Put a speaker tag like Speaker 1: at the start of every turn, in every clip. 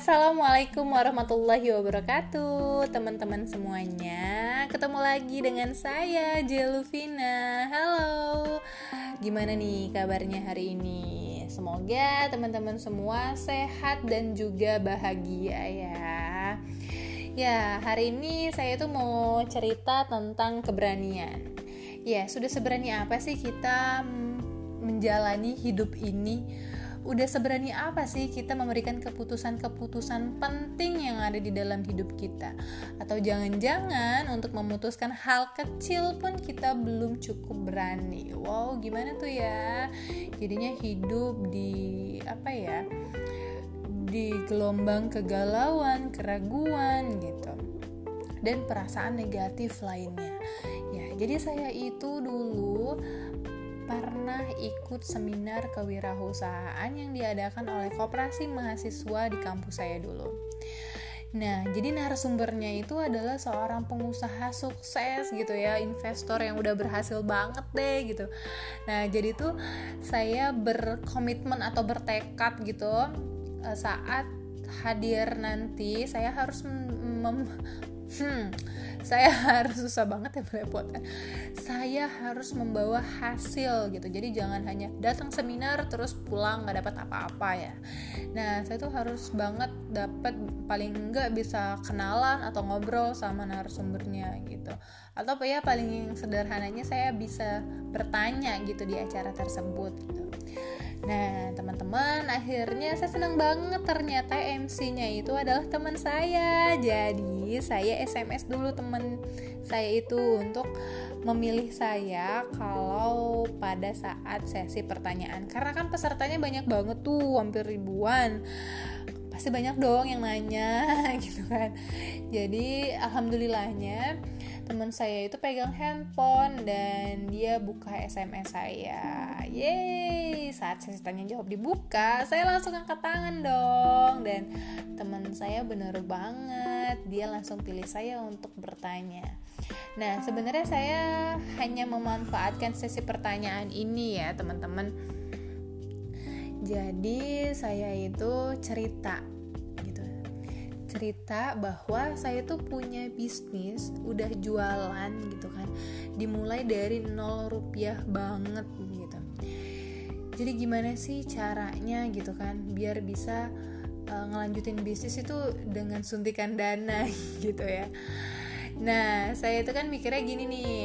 Speaker 1: Assalamualaikum warahmatullahi wabarakatuh Teman-teman semuanya. Ketemu lagi dengan saya Jeluvina. Halo. Gimana nih kabarnya hari ini? Semoga teman-teman semua sehat dan juga bahagia ya. Ya hari ini saya tuh mau cerita tentang keberanian. Ya sudah seberani apa sih kita menjalani hidup ini udah seberani apa sih kita memberikan keputusan-keputusan penting yang ada di dalam hidup kita? Atau jangan-jangan untuk memutuskan hal kecil pun kita belum cukup berani. Wow gimana tuh ya? Jadinya hidup di apa ya di gelombang kegalauan keraguan gitu. Dan perasaan negatif lainnya. Ya jadi saya itu dulu pernah ikut seminar kewirausahaan yang diadakan oleh Koperasi Mahasiswa di kampus saya dulu. Nah, jadi narasumbernya itu adalah seorang pengusaha sukses gitu ya, investor yang udah berhasil banget deh gitu. Nah, jadi tuh saya berkomitmen atau bertekad gitu eh, saat hadir nanti saya harus mem hmm, saya harus susah banget ya merepotkan saya harus membawa hasil gitu. Jadi jangan hanya datang seminar terus pulang nggak dapat apa-apa ya. Nah saya tuh harus banget dapat paling enggak bisa kenalan atau ngobrol sama narasumbernya gitu. Atau ya paling sederhananya saya bisa bertanya gitu di acara tersebut gitu Nah, teman-teman, akhirnya saya senang banget ternyata MC-nya itu adalah teman saya. Jadi, saya SMS dulu teman saya itu untuk memilih saya kalau pada saat sesi pertanyaan. Karena kan pesertanya banyak banget tuh, hampir ribuan. Pasti banyak dong yang nanya gitu kan. Jadi, alhamdulillahnya teman saya itu pegang handphone dan dia buka SMS saya. Yeay, saat sesi tanya jawab dibuka, saya langsung angkat tangan dong dan teman saya bener banget, dia langsung pilih saya untuk bertanya. Nah, sebenarnya saya hanya memanfaatkan sesi pertanyaan ini ya, teman-teman. Jadi, saya itu cerita cerita bahwa saya tuh punya bisnis udah jualan gitu kan. Dimulai dari nol rupiah banget gitu. Jadi gimana sih caranya gitu kan biar bisa uh, ngelanjutin bisnis itu dengan suntikan dana gitu ya. Nah saya itu kan mikirnya gini nih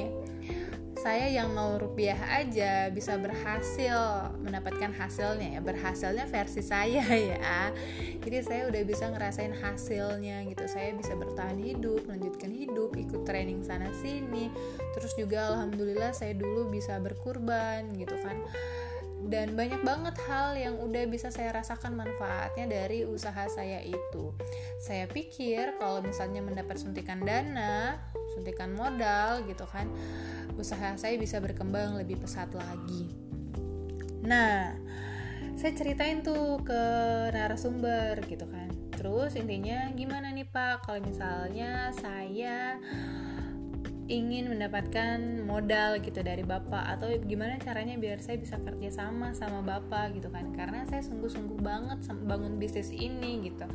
Speaker 1: saya yang nol rupiah aja bisa berhasil mendapatkan hasilnya ya. Berhasilnya versi saya ya. Jadi saya udah bisa ngerasain hasilnya gitu. Saya bisa bertahan hidup melanjutkan hidup ikut training sana sini terus juga alhamdulillah saya dulu bisa berkurban gitu kan. Dan banyak banget hal yang udah bisa saya rasakan manfaatnya dari usaha saya itu. Saya pikir kalau misalnya mendapat suntikan dana, suntikan modal gitu kan, usaha saya bisa berkembang lebih pesat lagi. Nah, saya ceritain tuh ke narasumber gitu kan. Terus intinya gimana nih Pak kalau misalnya saya ingin mendapatkan modal gitu dari bapak atau gimana caranya biar saya bisa kerja sama sama bapak gitu kan karena saya sungguh-sungguh banget bangun bisnis ini gitu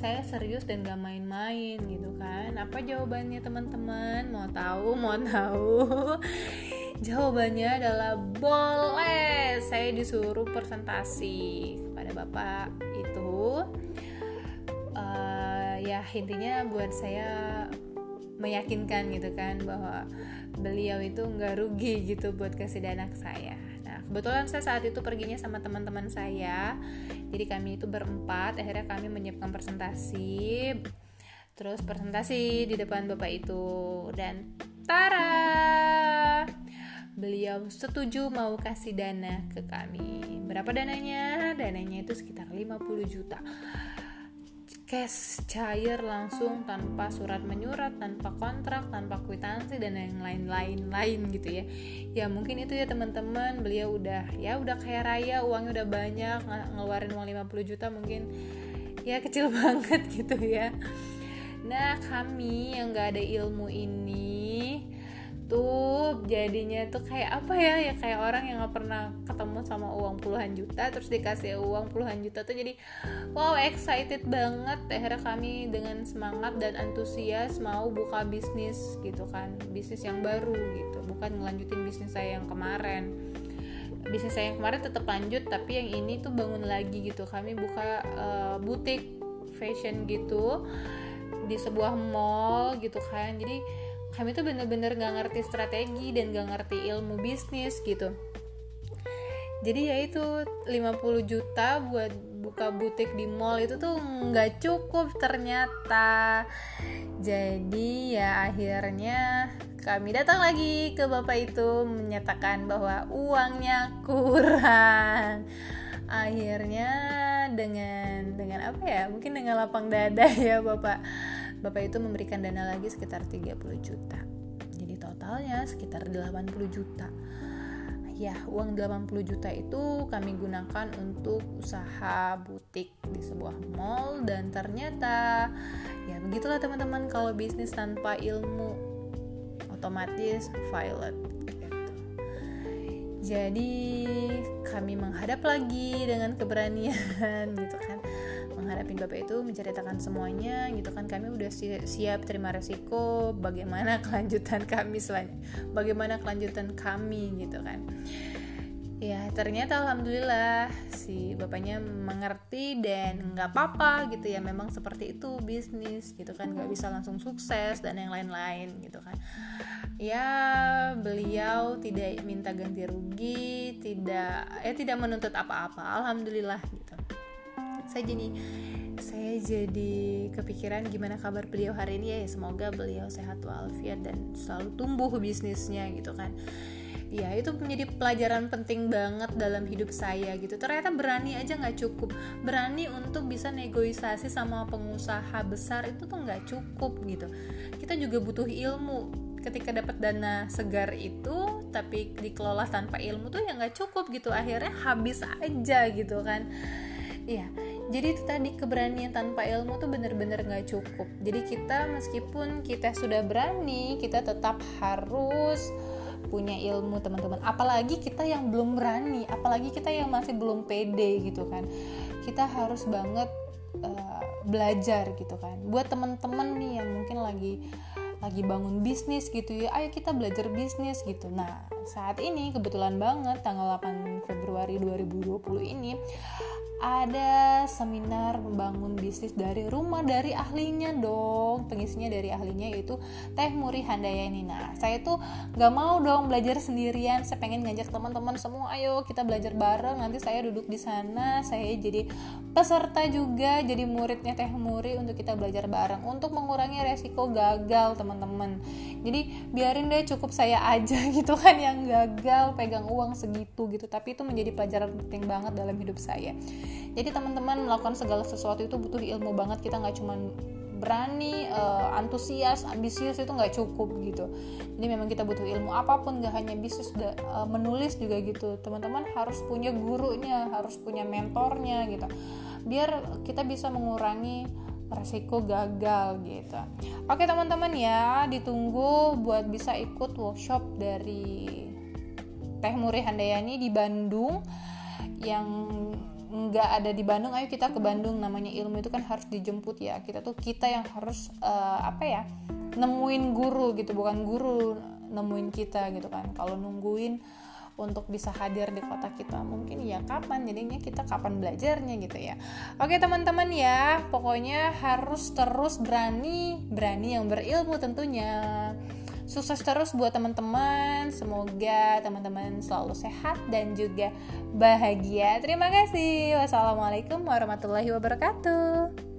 Speaker 1: saya serius dan gak main-main gitu kan. Apa jawabannya teman-teman? Mau tahu mau tahu. Jawabannya adalah boleh. Saya disuruh presentasi kepada bapak itu. Uh, ya intinya buat saya meyakinkan gitu kan bahwa beliau itu nggak rugi gitu buat kasih dana ke saya. Kebetulan saya saat itu perginya sama teman-teman saya, jadi kami itu berempat. Akhirnya kami menyiapkan presentasi, terus presentasi di depan bapak itu dan tara beliau setuju mau kasih dana ke kami. Berapa dananya? Dananya itu sekitar 50 juta cash cair langsung tanpa surat menyurat, tanpa kontrak, tanpa kwitansi dan yang lain-lain lain gitu ya. Ya mungkin itu ya teman-teman, beliau udah ya udah kaya raya, uangnya udah banyak, ngeluarin uang 50 juta mungkin ya kecil banget gitu ya. Nah, kami yang gak ada ilmu ini YouTube jadinya tuh kayak apa ya ya kayak orang yang nggak pernah ketemu sama uang puluhan juta terus dikasih uang puluhan juta tuh jadi wow excited banget. Akhirnya kami dengan semangat dan antusias mau buka bisnis gitu kan bisnis yang baru gitu bukan ngelanjutin bisnis saya yang kemarin. Bisnis saya yang kemarin tetap lanjut tapi yang ini tuh bangun lagi gitu. Kami buka uh, butik fashion gitu di sebuah mall gitu kan. Jadi kami tuh bener-bener gak ngerti strategi dan gak ngerti ilmu bisnis gitu. Jadi ya itu 50 juta buat buka butik di mall itu tuh nggak cukup ternyata. Jadi ya akhirnya kami datang lagi ke bapak itu menyatakan bahwa uangnya kurang. Akhirnya dengan dengan apa ya? Mungkin dengan lapang dada ya bapak bapak itu memberikan dana lagi sekitar 30 juta. Jadi totalnya sekitar 80 juta. Ya uang 80 juta itu kami gunakan untuk usaha butik di sebuah mall dan ternyata ya begitulah teman-teman kalau bisnis tanpa ilmu otomatis violet. Gitu. jadi kami menghadap lagi dengan keberanian gitu kan menghadapi bapak itu menceritakan semuanya gitu kan. Kami udah siap terima resiko bagaimana kelanjutan kami selanjutnya bagaimana kelanjutan kami gitu kan. Ya ternyata alhamdulillah si bapaknya mengerti dan nggak apa-apa gitu ya. Memang seperti itu bisnis gitu kan. Nggak bisa langsung sukses dan yang lain-lain gitu kan. Ya beliau tidak minta ganti rugi tidak eh tidak menuntut apa-apa. Alhamdulillah gitu saya jadi saya jadi kepikiran gimana kabar beliau hari ini ya. Semoga beliau sehat walafiat dan selalu tumbuh bisnisnya gitu kan. Ya itu menjadi pelajaran penting banget dalam hidup saya gitu. Ternyata berani aja nggak cukup. Berani untuk bisa negosiasi sama pengusaha besar itu tuh nggak cukup gitu. Kita juga butuh ilmu. Ketika dapat dana segar itu tapi dikelola tanpa ilmu tuh ya nggak cukup gitu. Akhirnya habis aja gitu kan. Iya, jadi itu tadi keberanian tanpa ilmu tuh bener-bener gak cukup. Jadi kita meskipun kita sudah berani, kita tetap harus punya ilmu teman-teman. Apalagi kita yang belum berani, apalagi kita yang masih belum pede gitu kan. Kita harus banget uh, belajar gitu kan. Buat teman-teman nih yang mungkin lagi lagi bangun bisnis gitu ya ayo kita belajar bisnis gitu nah saat ini kebetulan banget tanggal 8 Februari 2020 ini ada seminar membangun bisnis dari rumah dari ahlinya dong. Pengisinya dari ahlinya yaitu Teh Muri Handayani. Nah saya tuh gak mau dong belajar sendirian. Saya pengen ngajak teman-teman semua ayo kita belajar bareng nanti saya duduk di sana saya jadi peserta juga jadi muridnya Teh Muri untuk kita belajar bareng. Untuk mengurangi resiko gagal teman-teman. Jadi biarin deh cukup saya aja gitu kan yang gagal pegang uang segitu gitu. Tapi itu menjadi pelajaran penting banget dalam hidup saya jadi teman-teman melakukan segala sesuatu itu butuh ilmu banget kita nggak cuma berani, uh, antusias, ambisius itu nggak cukup gitu. Jadi memang kita butuh ilmu apa pun, nggak hanya bisnis, uh, menulis juga gitu. Teman-teman harus punya gurunya, harus punya mentornya gitu, biar kita bisa mengurangi resiko gagal gitu. Oke teman-teman ya, ditunggu buat bisa ikut workshop dari Teh Muri Handayani di Bandung yang nggak ada di Bandung ayo kita ke Bandung. Namanya ilmu itu kan harus dijemput ya. Kita tuh kita yang harus uh, apa ya nemuin guru gitu. Bukan guru nemuin kita gitu kan. Kalau nungguin untuk bisa hadir di kota kita mungkin ya kapan? Jadinya kita kapan belajarnya gitu ya. Oke teman-teman ya. Pokoknya harus terus berani berani yang berilmu tentunya Sukses terus buat teman-teman. Semoga teman-teman selalu sehat dan juga bahagia. Terima kasih. Wassalamualaikum warahmatullahi wabarakatuh.